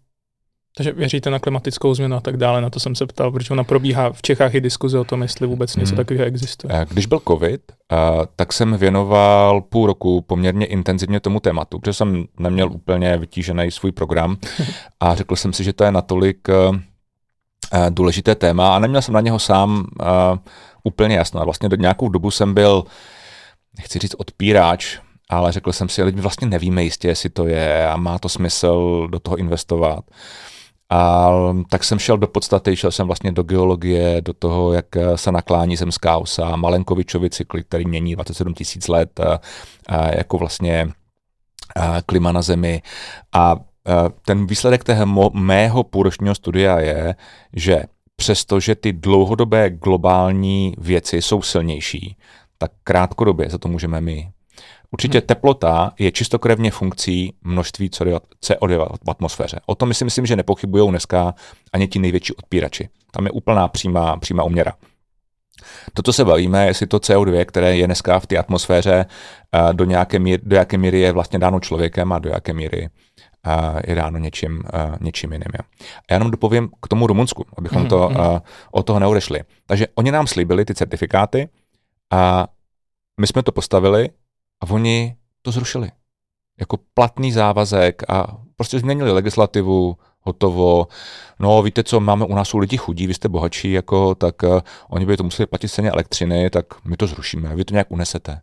Takže věříte na klimatickou změnu a tak dále, na to jsem se ptal, protože ona probíhá v Čechách i diskuze o tom, jestli vůbec něco hmm. takového existuje. Když byl covid, tak jsem věnoval půl roku poměrně intenzivně tomu tématu, protože jsem neměl úplně vytížený svůj program a řekl jsem si, že to je natolik důležité téma a neměl jsem na něho sám úplně jasno. A vlastně do nějakou dobu jsem byl, nechci říct odpíráč, ale řekl jsem si, lidi vlastně nevíme jistě, jestli to je a má to smysl do toho investovat. A tak jsem šel do podstaty, šel jsem vlastně do geologie, do toho, jak se naklání zemská osa, Malenkovičovi cykly, který mění 27 tisíc let, a, a jako vlastně a klima na Zemi. A ten výsledek tého mého půlročního studia je, že přestože ty dlouhodobé globální věci jsou silnější, tak krátkodobě za to můžeme my. Určitě hmm. teplota je čistokrevně funkcí množství CO2 v atmosféře. O tom myslím, myslím, že nepochybují dneska ani ti největší odpírači. Tam je úplná přímá, přímá uměra. To, co se bavíme, jestli to CO2, které je dneska v té atmosféře, do nějaké, míry, do jaké míry je vlastně dáno člověkem a do jaké míry je dáno něčím, něčím jiným. A já jenom dopovím k tomu Rumunsku, abychom to, mm-hmm. od toho neodešli. Takže oni nám slíbili ty certifikáty a my jsme to postavili a oni to zrušili. Jako platný závazek a prostě změnili legislativu, hotovo. No, víte co, máme u nás jsou lidi chudí, vy jste bohatší, jako, tak uh, oni by to museli platit ceně elektřiny, tak my to zrušíme, vy to nějak unesete.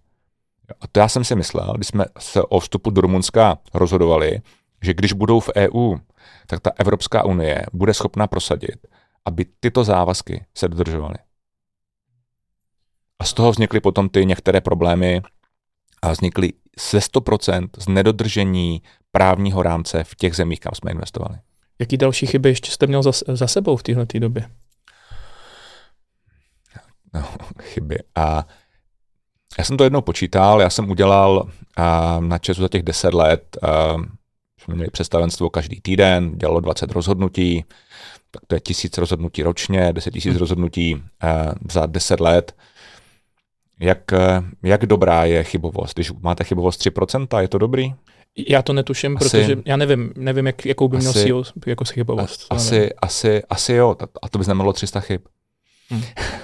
A to já jsem si myslel, když jsme se o vstupu do Rumunska rozhodovali, že když budou v EU, tak ta Evropská unie bude schopna prosadit, aby tyto závazky se dodržovaly. A z toho vznikly potom ty některé problémy a vznikly ze 100% z nedodržení právního rámce v těch zemích, kam jsme investovali. Jaký další chyby ještě jste měl za, za sebou v téhle době? No, chyby. A já jsem to jednou počítal, já jsem udělal a, na Česu za těch 10 let, a, jsme měli představenstvo každý týden, dělalo 20 rozhodnutí, tak to je tisíc rozhodnutí ročně, 10 tisíc hmm. rozhodnutí a, za 10 let. Jak, jak dobrá je chybovost? Když máte chybovost 3%, je to dobrý? Já to netuším, asi, protože já nevím, nevím jak, jakou by měl asi, sílu jako chybovost. Asi, asi, asi jo, a to by znamenalo 300 chyb. Hmm.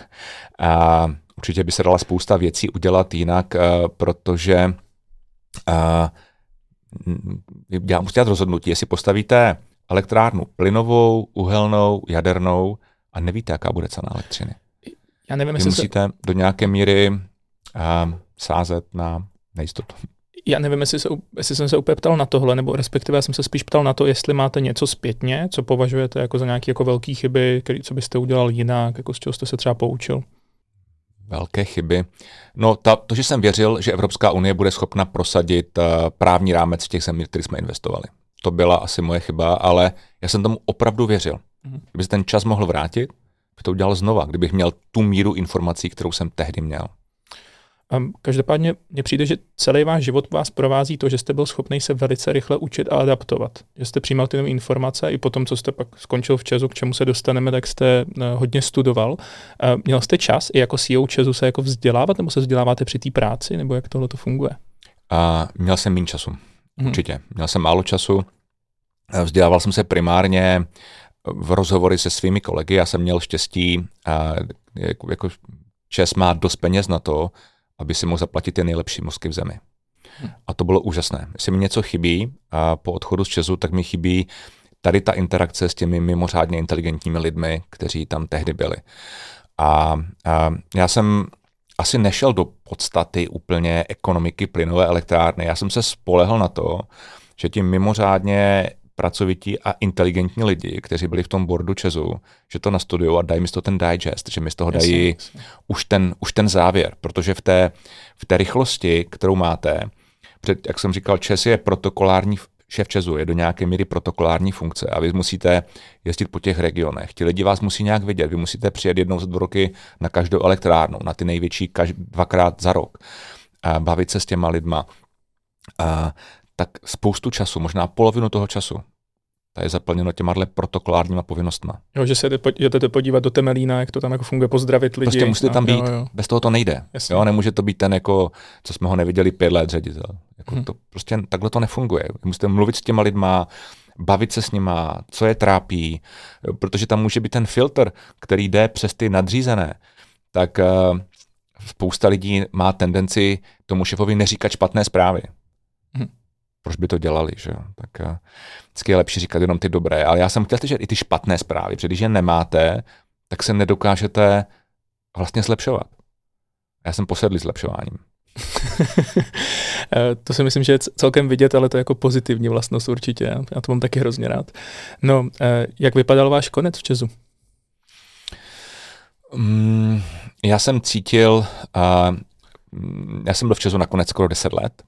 a určitě by se dala spousta věcí udělat jinak, uh, protože uh, já musím dělat rozhodnutí, jestli postavíte elektrárnu plynovou, uhelnou, jadernou a nevíte, jaká bude cena elektřiny. Já nevím, jestli musíte se... do nějaké míry uh, sázet na nejistotu. Já nevím, jestli, se, jestli jsem se úplně ptal na tohle, nebo respektive já jsem se spíš ptal na to, jestli máte něco zpětně, co považujete jako za nějaké jako velké chyby, který, co byste udělal jinak, jako z čeho jste se třeba poučil. Velké chyby. No ta, to, že jsem věřil, že Evropská unie bude schopna prosadit uh, právní rámec v těch zemích, které jsme investovali. To byla asi moje chyba, ale já jsem tomu opravdu věřil. Mm-hmm. Kdyby se ten čas mohl vrátit, bych to udělal znova, kdybych měl tu míru informací, kterou jsem tehdy měl. Um, každopádně mně přijde, že celý váš život vás provází to, že jste byl schopný se velice rychle učit a adaptovat. Že jste přijímal ty informace i potom, co jste pak skončil v Česu, k čemu se dostaneme, tak jste uh, hodně studoval. Uh, měl jste čas i jako CEO Česu se jako vzdělávat, nebo se vzděláváte při té práci, nebo jak tohle to funguje? Uh, měl jsem méně času, hmm. určitě. Měl jsem málo času. Vzdělával jsem se primárně v rozhovory se svými kolegy. Já jsem měl štěstí, uh, jako, jako Čes má dost peněz na to, aby si mohl zaplatit ty nejlepší mozky v zemi. A to bylo úžasné. Jestli mi něco chybí a po odchodu z Česu, tak mi chybí tady ta interakce s těmi mimořádně inteligentními lidmi, kteří tam tehdy byli. A, a já jsem asi nešel do podstaty úplně ekonomiky plynové elektrárny. Já jsem se spolehl na to, že ti mimořádně pracovití a inteligentní lidi, kteří byli v tom boardu Česu, že to nastudují a dají mi z toho ten digest, že mi z toho dají jasně, jasně. Už, ten, už ten závěr, protože v té, v té rychlosti, kterou máte, před, jak jsem říkal, Čes je protokolární šéf Česu je do nějaké míry protokolární funkce a vy musíte jezdit po těch regionech. Ti lidi vás musí nějak vidět. Vy musíte přijet jednou za dva roky na každou elektrárnu, na ty největší každ- dvakrát za rok. A bavit se s těma lidma. A tak spoustu času, možná polovinu toho času, ta je zaplněno těma protokolárníma povinnostma. Jo, že se jdete podívat do Temelína, jak to tam jako funguje, pozdravit lidi. Prostě musíte tam být, jo, jo. bez toho to nejde. Jo, nemůže to být ten, jako, co jsme ho neviděli pět let ředitel. Jako hmm. to, prostě takhle to nefunguje. Musíte mluvit s těma lidma, bavit se s nima, co je trápí, protože tam může být ten filtr, který jde přes ty nadřízené. Tak uh, spousta lidí má tendenci tomu šefovi neříkat špatné zprávy proč by to dělali, že jo? Tak uh, vždycky je lepší říkat jenom ty dobré. Ale já jsem chtěl že i ty špatné zprávy, protože když je nemáte, tak se nedokážete vlastně zlepšovat. Já jsem posedlý zlepšováním. Eh, to si myslím, že je celkem vidět, ale to je jako pozitivní vlastnost určitě. Já to mám taky hrozně rád. No, eh, jak vypadal váš konec v Česu? Mm, já jsem cítil, uh, já jsem byl v Česu nakonec skoro 10 let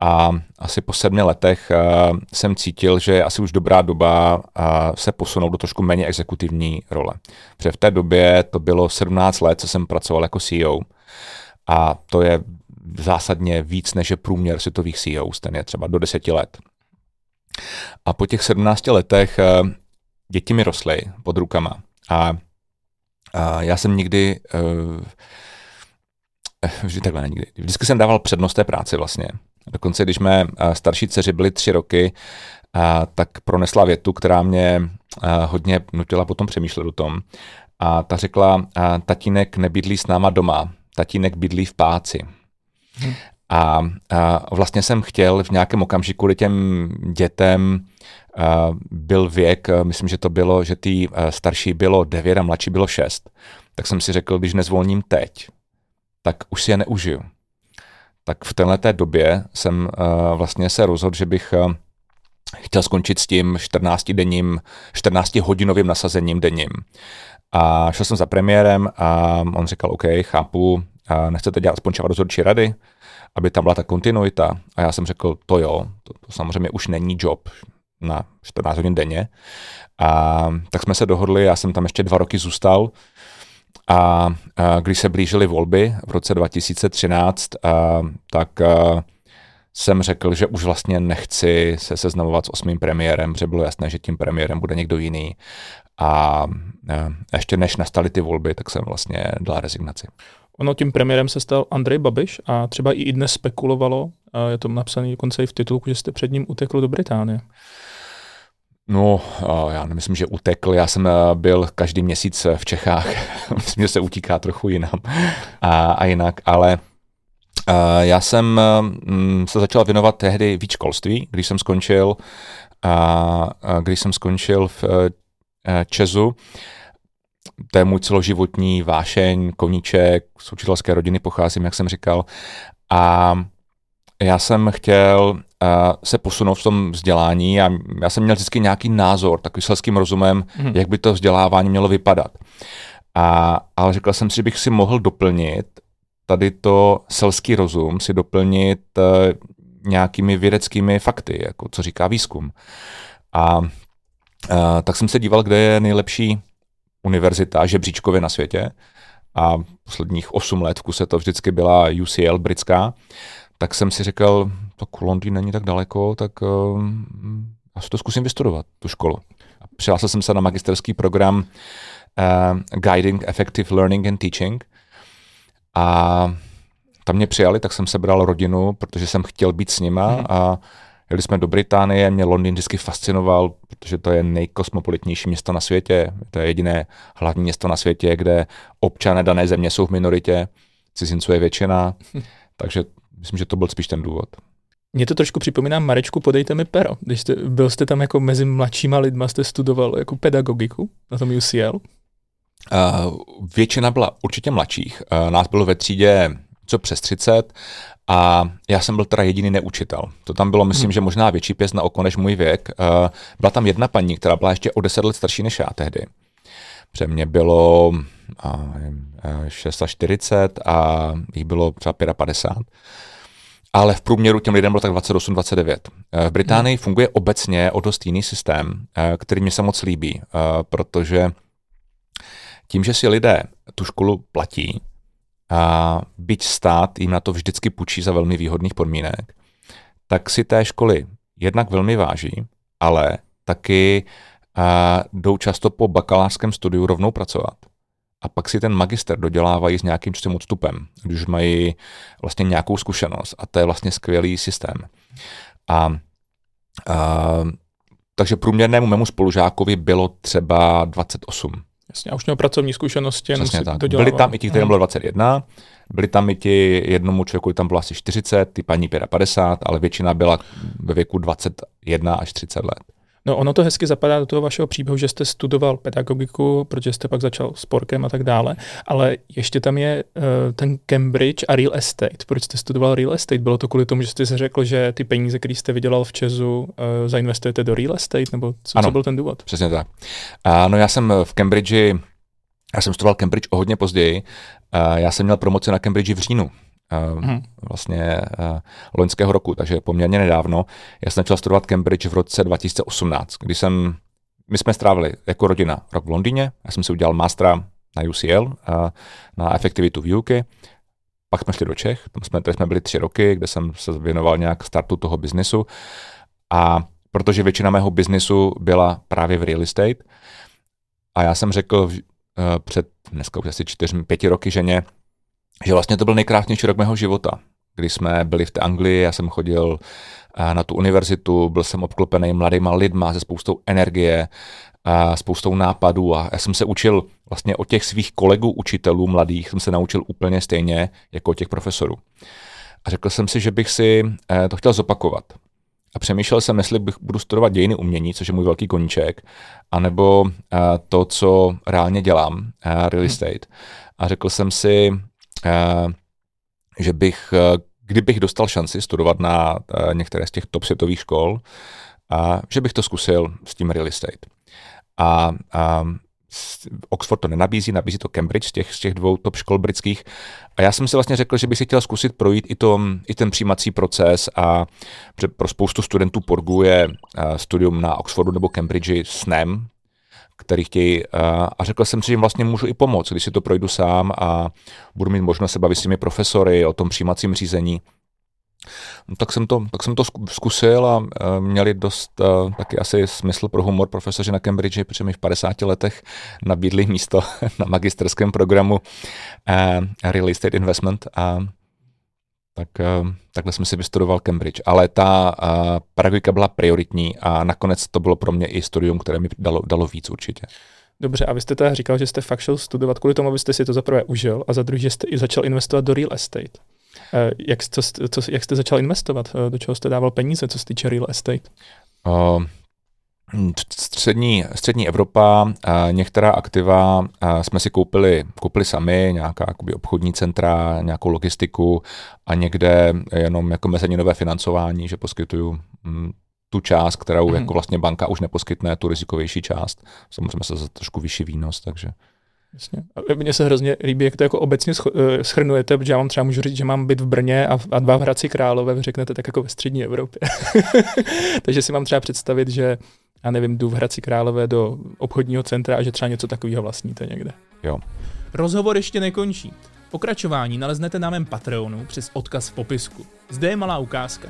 a asi po sedmi letech uh, jsem cítil, že je asi už dobrá doba uh, se posunout do trošku méně exekutivní role. Protože v té době to bylo 17 let, co jsem pracoval jako CEO a to je zásadně víc než je průměr světových CEOs, ten je třeba do 10 let. A po těch 17 letech uh, děti mi rostly pod rukama a a já jsem nikdy, uh, vždy takhle nikdy, vždycky jsem dával přednost té práci vlastně. Dokonce, když mé eh, starší dceři byly tři roky, a tak pronesla větu, která mě hodně nutila potom přemýšlet o tom. A ta řekla, tatínek nebydlí s náma doma, tatínek bydlí v páci. Hmm. A, a vlastně jsem chtěl v nějakém okamžiku těm dětem byl věk, myslím, že to bylo, že ty starší bylo 9 a mladší bylo 6, tak jsem si řekl, když nezvolním teď, tak už si je neužiju. Tak v této době jsem vlastně se rozhodl, že bych chtěl skončit s tím 14 denním, 14 hodinovým nasazením denním. A šel jsem za premiérem a on říkal, OK, chápu, a nechcete dělat aspoň rozhodčí rady, aby tam byla ta kontinuita. A já jsem řekl, to jo, to, to samozřejmě už není job, na 14 hodin denně. A tak jsme se dohodli, já jsem tam ještě dva roky zůstal a, a když se blížily volby v roce 2013, a, tak a, jsem řekl, že už vlastně nechci se seznamovat s osmým premiérem, protože bylo jasné, že tím premiérem bude někdo jiný. A, ještě než nastaly ty volby, tak jsem vlastně dal rezignaci. Ono tím premiérem se stal Andrej Babiš a třeba i dnes spekulovalo, je to napsané dokonce i v titulku, že jste před ním utekl do Británie. No, já nemyslím, že utekl. Já jsem byl každý měsíc v Čechách. myslím, že se utíká trochu jinam a, a jinak, ale já jsem se začal věnovat tehdy víc školství, když jsem skončil, když jsem skončil v e, Česu. To je můj celoživotní vášeň, koníček, z učitelské rodiny pocházím, jak jsem říkal. A já jsem chtěl uh, se posunout v tom vzdělání a já jsem měl vždycky nějaký názor, takový selským rozumem, hmm. jak by to vzdělávání mělo vypadat. A, ale řekl jsem si, že bych si mohl doplnit tady to selský rozum, si doplnit uh, nějakými vědeckými fakty, jako co říká výzkum. A uh, tak jsem se díval, kde je nejlepší univerzita žebříčkově na světě. A posledních 8 let v kuse to vždycky byla UCL britská tak jsem si říkal, tak Londýn není tak daleko, tak uh, já si to zkusím vystudovat, tu školu. A přihlásil jsem se na magisterský program uh, Guiding Effective Learning and Teaching a tam mě přijali, tak jsem sebral rodinu, protože jsem chtěl být s nima hmm. a jeli jsme do Británie, mě Londýn vždycky fascinoval, protože to je nejkosmopolitnější město na světě, to je jediné hlavní město na světě, kde občané dané země jsou v minoritě, cizinců je většina, takže Myslím, že to byl spíš ten důvod. Mě to trošku připomíná Marečku, podejte mi pero. Když jste, byl jste tam jako mezi mladšíma lidma, jste studoval jako pedagogiku na tom UCL? Uh, většina byla určitě mladších. Uh, nás bylo ve třídě co přes 30 a já jsem byl teda jediný neučitel. To tam bylo, myslím, hmm. že možná větší pěst na oko než můj věk. Uh, byla tam jedna paní, která byla ještě o 10 let starší než já tehdy. Pře mě bylo uh, 640 a jich bylo třeba 55 ale v průměru těm lidem bylo tak 28-29. Eh, v Británii funguje obecně o dost jiný systém, eh, který mě se moc líbí, eh, protože tím, že si lidé tu školu platí, a byť stát jim na to vždycky půjčí za velmi výhodných podmínek, tak si té školy jednak velmi váží, ale taky jdou často po bakalářském studiu rovnou pracovat a pak si ten magister dodělávají s nějakým čtým odstupem, když mají vlastně nějakou zkušenost a to je vlastně skvělý systém. A, a takže průměrnému mému spolužákovi bylo třeba 28. Jasně, a už měl pracovní zkušenosti, jenom si tak. Byli tam i ti, kterým bylo 21, byli tam i ti, jednomu člověku tam bylo asi 40, ty paní 55, ale většina byla ve věku 21 až 30 let. No ono to hezky zapadá do toho vašeho příběhu, že jste studoval pedagogiku, protože jste pak začal sporkem a tak dále, ale ještě tam je uh, ten Cambridge a real estate. Proč jste studoval real estate? Bylo to kvůli tomu, že jste si řekl, že ty peníze, které jste vydělal v Česu, uh, zainvestujete do real estate, nebo co, ano, co byl ten důvod? Přesně tak. Uh, no já jsem v Cambridge, já jsem studoval Cambridge o hodně později, já jsem měl promoci na Cambridge v říjnu hmm. vlastně uh, loňského roku, takže poměrně nedávno. Já jsem začal studovat Cambridge v roce 2018, kdy jsem, my jsme strávili jako rodina rok v Londýně, já jsem si udělal mástra na UCL, uh, na efektivitu výuky, pak jsme šli do Čech, tam jsme, tady jsme byli tři roky, kde jsem se věnoval nějak startu toho biznesu a protože většina mého biznesu byla právě v real estate a já jsem řekl uh, před dneska už asi čtyřmi, pěti roky ženě, že vlastně to byl nejkrásnější rok mého života, kdy jsme byli v té Anglii, já jsem chodil eh, na tu univerzitu, byl jsem obklopený mladýma lidma se spoustou energie, a spoustou nápadů a já jsem se učil vlastně od těch svých kolegů učitelů mladých, jsem se naučil úplně stejně jako od těch profesorů. A řekl jsem si, že bych si eh, to chtěl zopakovat. A přemýšlel jsem, jestli bych budu studovat dějiny umění, což je můj velký koníček, anebo eh, to, co reálně dělám, real estate. A řekl jsem si, Eh, že bych, eh, kdybych dostal šanci studovat na eh, některé z těch top světových škol, a že bych to zkusil s tím real estate. A, a Oxford to nenabízí, nabízí to Cambridge z těch, z těch dvou top škol britských. A já jsem si vlastně řekl, že bych si chtěl zkusit projít i, to, i ten přijímací proces a pro spoustu studentů Porgu je studium na Oxfordu nebo Cambridge snem, který chtějí. A řekl jsem si, že jim vlastně můžu i pomoct, když si to projdu sám a budu mít možnost se bavit s těmi profesory o tom přijímacím řízení. No, tak, jsem to, tak jsem to zkusil a měli dost taky asi smysl pro humor profesoři na Cambridge, protože mi v 50 letech nabídli místo na magisterském programu Real Estate Investment a tak uh, takhle jsem si vystudoval Cambridge. Ale ta uh, pedagogika byla prioritní a nakonec to bylo pro mě i studium, které mi dalo, dalo víc určitě. Dobře, a vy jste teda říkal, že jste fakt šel studovat kvůli tomu, abyste si to za prvé užil a za druhé, že jste i začal investovat do real estate. Uh, jak, co, co, jak jste začal investovat? Do čeho jste dával peníze, co se týče real estate? Uh, Střední, střední Evropa, některá aktiva jsme si koupili, koupili sami, nějaká jakoby, obchodní centra, nějakou logistiku a někde jenom jako mezeninové financování, že poskytuju mm, tu část, kterou mm. jako vlastně banka už neposkytne, tu rizikovější část. Samozřejmě se za trošku vyšší výnos, takže... Jasně. A mně se hrozně líbí, jak to jako obecně eh, schrnujete, protože já vám třeba můžu říct, že mám byt v Brně a, a dva v Hradci Králové, vy řeknete tak jako ve střední Evropě. Takže si mám třeba představit, že já nevím, jdu v Hradci Králové do obchodního centra a že třeba něco takového vlastníte někde. Jo. Rozhovor ještě nekončí. Pokračování naleznete na mém Patreonu přes odkaz v popisku. Zde je malá ukázka.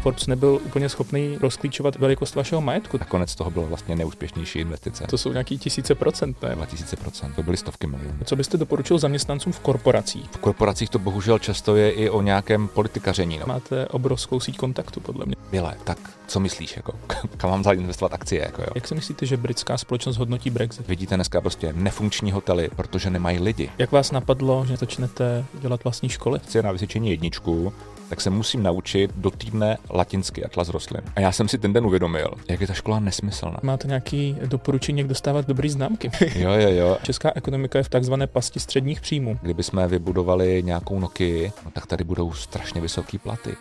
Forbes nebyl úplně schopný rozklíčovat velikost vašeho majetku. Nakonec toho bylo vlastně neúspěšnější investice. To jsou nějaký tisíce procent, ne? 2000 procent, to byly stovky milionů. Co byste doporučil zaměstnancům v korporacích? V korporacích to bohužel často je i o nějakém politikaření. No. Máte obrovskou síť kontaktu, podle mě. Milé, tak co myslíš, jako, kam mám investovat akcie? Jako, jo? Jak si myslíte, že britská společnost hodnotí Brexit? Vidíte dneska prostě nefunkční hotely, protože nemají lidi. Jak vás napadlo, že začnete dělat vlastní školy? Chci na vysyčení jedničku, tak se musím naučit do týdne latinsky atlas rostlin. A já jsem si ten den uvědomil, jak je ta škola nesmyslná. Máte nějaký doporučení, jak dostávat dobrý známky? jo, jo, jo. Česká ekonomika je v takzvané pasti středních příjmů. Kdybychom vybudovali nějakou Nokii, no tak tady budou strašně vysoké platy.